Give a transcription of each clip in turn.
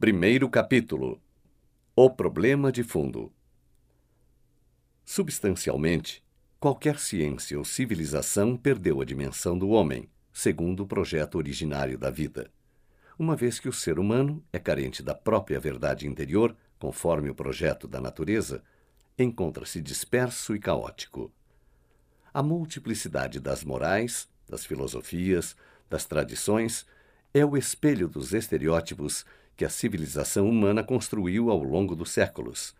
Primeiro capítulo: O problema de fundo. Substancialmente, qualquer ciência ou civilização perdeu a dimensão do homem, segundo o projeto originário da vida. Uma vez que o ser humano é carente da própria verdade interior, conforme o projeto da natureza, encontra-se disperso e caótico. A multiplicidade das morais, das filosofias, das tradições é o espelho dos estereótipos que a civilização humana construiu ao longo dos séculos.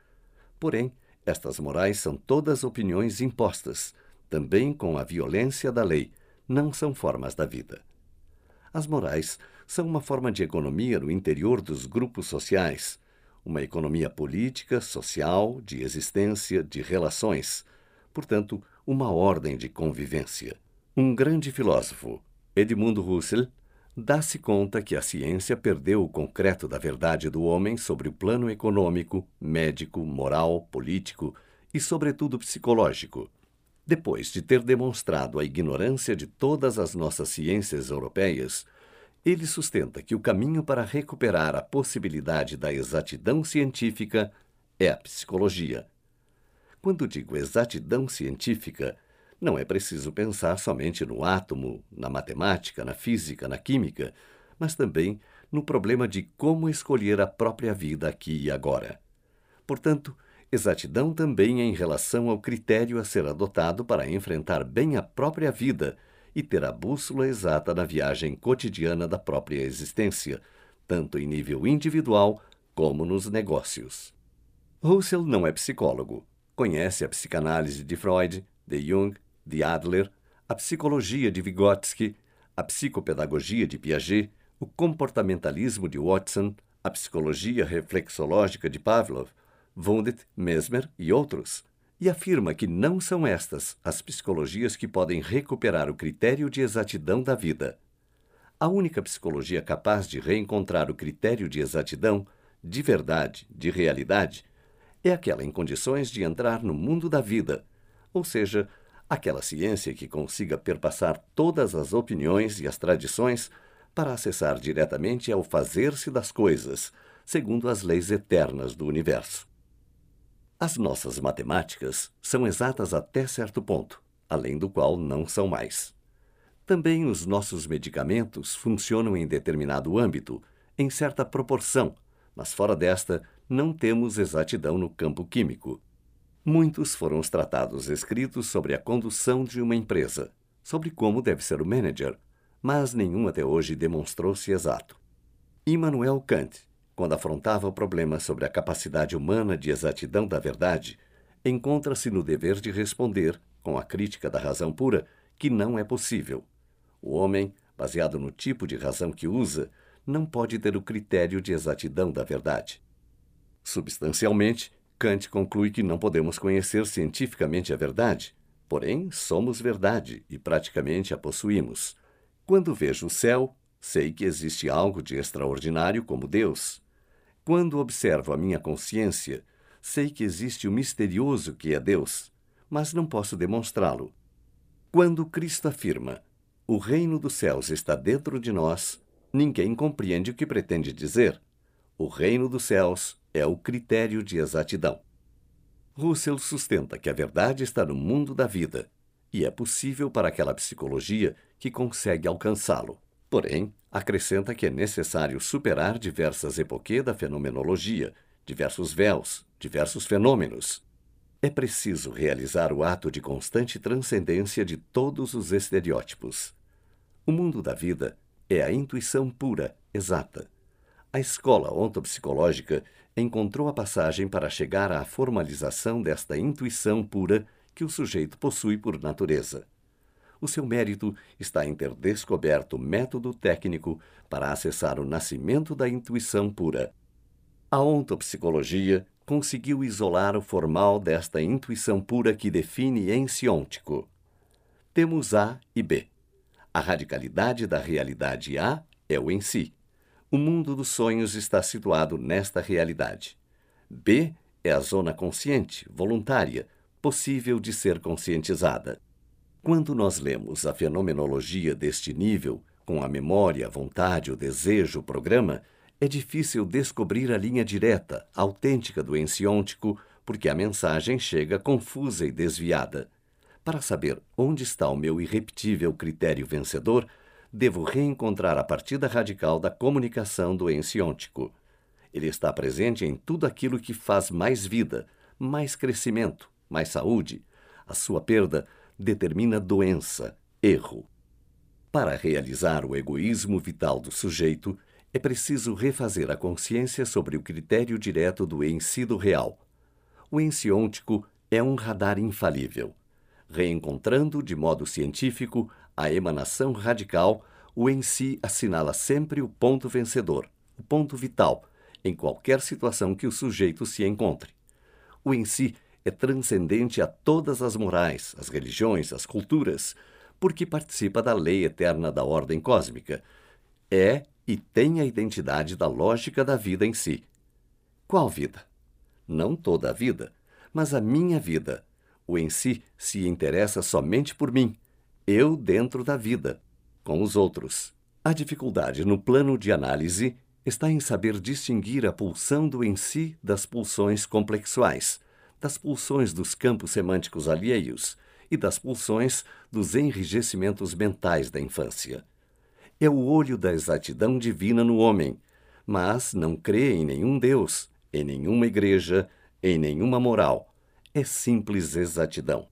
Porém, estas morais são todas opiniões impostas, também com a violência da lei, não são formas da vida. As morais são uma forma de economia no interior dos grupos sociais, uma economia política, social, de existência, de relações, portanto, uma ordem de convivência. Um grande filósofo, Edmundo Husserl, dá-se conta que a ciência perdeu o concreto da verdade do homem sobre o plano econômico, médico, moral, político e, sobretudo, psicológico. Depois de ter demonstrado a ignorância de todas as nossas ciências europeias, ele sustenta que o caminho para recuperar a possibilidade da exatidão científica é a psicologia. Quando digo exatidão científica, não é preciso pensar somente no átomo, na matemática, na física, na química, mas também no problema de como escolher a própria vida aqui e agora. Portanto, exatidão também é em relação ao critério a ser adotado para enfrentar bem a própria vida e ter a bússola exata na viagem cotidiana da própria existência, tanto em nível individual como nos negócios. Russell não é psicólogo. Conhece a psicanálise de Freud, de Jung de Adler, a psicologia de Vygotsky, a psicopedagogia de Piaget, o comportamentalismo de Watson, a psicologia reflexológica de Pavlov, Wundt, Mesmer e outros, e afirma que não são estas as psicologias que podem recuperar o critério de exatidão da vida. A única psicologia capaz de reencontrar o critério de exatidão, de verdade, de realidade, é aquela em condições de entrar no mundo da vida, ou seja, aquela ciência que consiga perpassar todas as opiniões e as tradições para acessar diretamente ao fazer-se das coisas, segundo as leis eternas do universo. As nossas matemáticas são exatas até certo ponto, além do qual não são mais. Também os nossos medicamentos funcionam em determinado âmbito, em certa proporção, mas fora desta não temos exatidão no campo químico. Muitos foram os tratados escritos sobre a condução de uma empresa, sobre como deve ser o manager, mas nenhum até hoje demonstrou-se exato. Immanuel Kant, quando afrontava o problema sobre a capacidade humana de exatidão da verdade, encontra-se no dever de responder, com a crítica da razão pura, que não é possível. O homem, baseado no tipo de razão que usa, não pode ter o critério de exatidão da verdade. Substancialmente, Kant conclui que não podemos conhecer cientificamente a verdade, porém somos verdade e praticamente a possuímos. Quando vejo o céu, sei que existe algo de extraordinário como Deus. Quando observo a minha consciência, sei que existe o misterioso que é Deus, mas não posso demonstrá-lo. Quando Cristo afirma: O reino dos céus está dentro de nós, ninguém compreende o que pretende dizer. O reino dos céus é o critério de exatidão. Russell sustenta que a verdade está no mundo da vida e é possível para aquela psicologia que consegue alcançá-lo. Porém, acrescenta que é necessário superar diversas epoquês da fenomenologia, diversos véus, diversos fenômenos. É preciso realizar o ato de constante transcendência de todos os estereótipos. O mundo da vida é a intuição pura, exata. A escola ontopsicológica encontrou a passagem para chegar à formalização desta intuição pura que o sujeito possui por natureza. O seu mérito está em ter descoberto método técnico para acessar o nascimento da intuição pura. A ontopsicologia conseguiu isolar o formal desta intuição pura que define ensiôntico. Temos A e B. A radicalidade da realidade A é o em si. O mundo dos sonhos está situado nesta realidade. B é a zona consciente, voluntária, possível de ser conscientizada. Quando nós lemos a fenomenologia deste nível, com a memória, a vontade, o desejo, o programa, É difícil descobrir a linha direta, autêntica do ensiôntico, porque a mensagem chega confusa e desviada. Para saber onde está o meu irrepetível critério vencedor, devo reencontrar a partida radical da comunicação do ensiôntico. Ele está presente em tudo aquilo que faz mais vida, mais crescimento, mais saúde. A sua perda determina doença, erro. Para realizar o egoísmo vital do sujeito, é preciso refazer a consciência sobre o critério direto do em si do real. O ensiôntico é um radar infalível. Reencontrando de modo científico a emanação radical, o em si assinala sempre o ponto vencedor, o ponto vital, em qualquer situação que o sujeito se encontre. O em si é transcendente a todas as morais, as religiões, as culturas, porque participa da lei eterna da ordem cósmica. É e tem a identidade da lógica da vida em si. Qual vida? Não toda a vida, mas a minha vida. O em si se interessa somente por mim, eu dentro da vida, com os outros. A dificuldade no plano de análise está em saber distinguir a pulsão do em si das pulsões complexuais, das pulsões dos campos semânticos alheios e das pulsões dos enrijecimentos mentais da infância. É o olho da exatidão divina no homem, mas não crê em nenhum Deus, em nenhuma igreja, em nenhuma moral. É simples exatidão.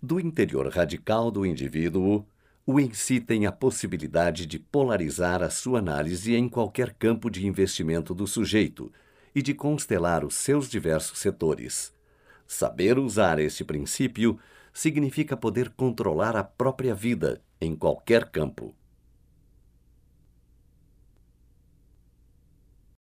Do interior radical do indivíduo, o em si tem a possibilidade de polarizar a sua análise em qualquer campo de investimento do sujeito e de constelar os seus diversos setores. Saber usar este princípio significa poder controlar a própria vida em qualquer campo.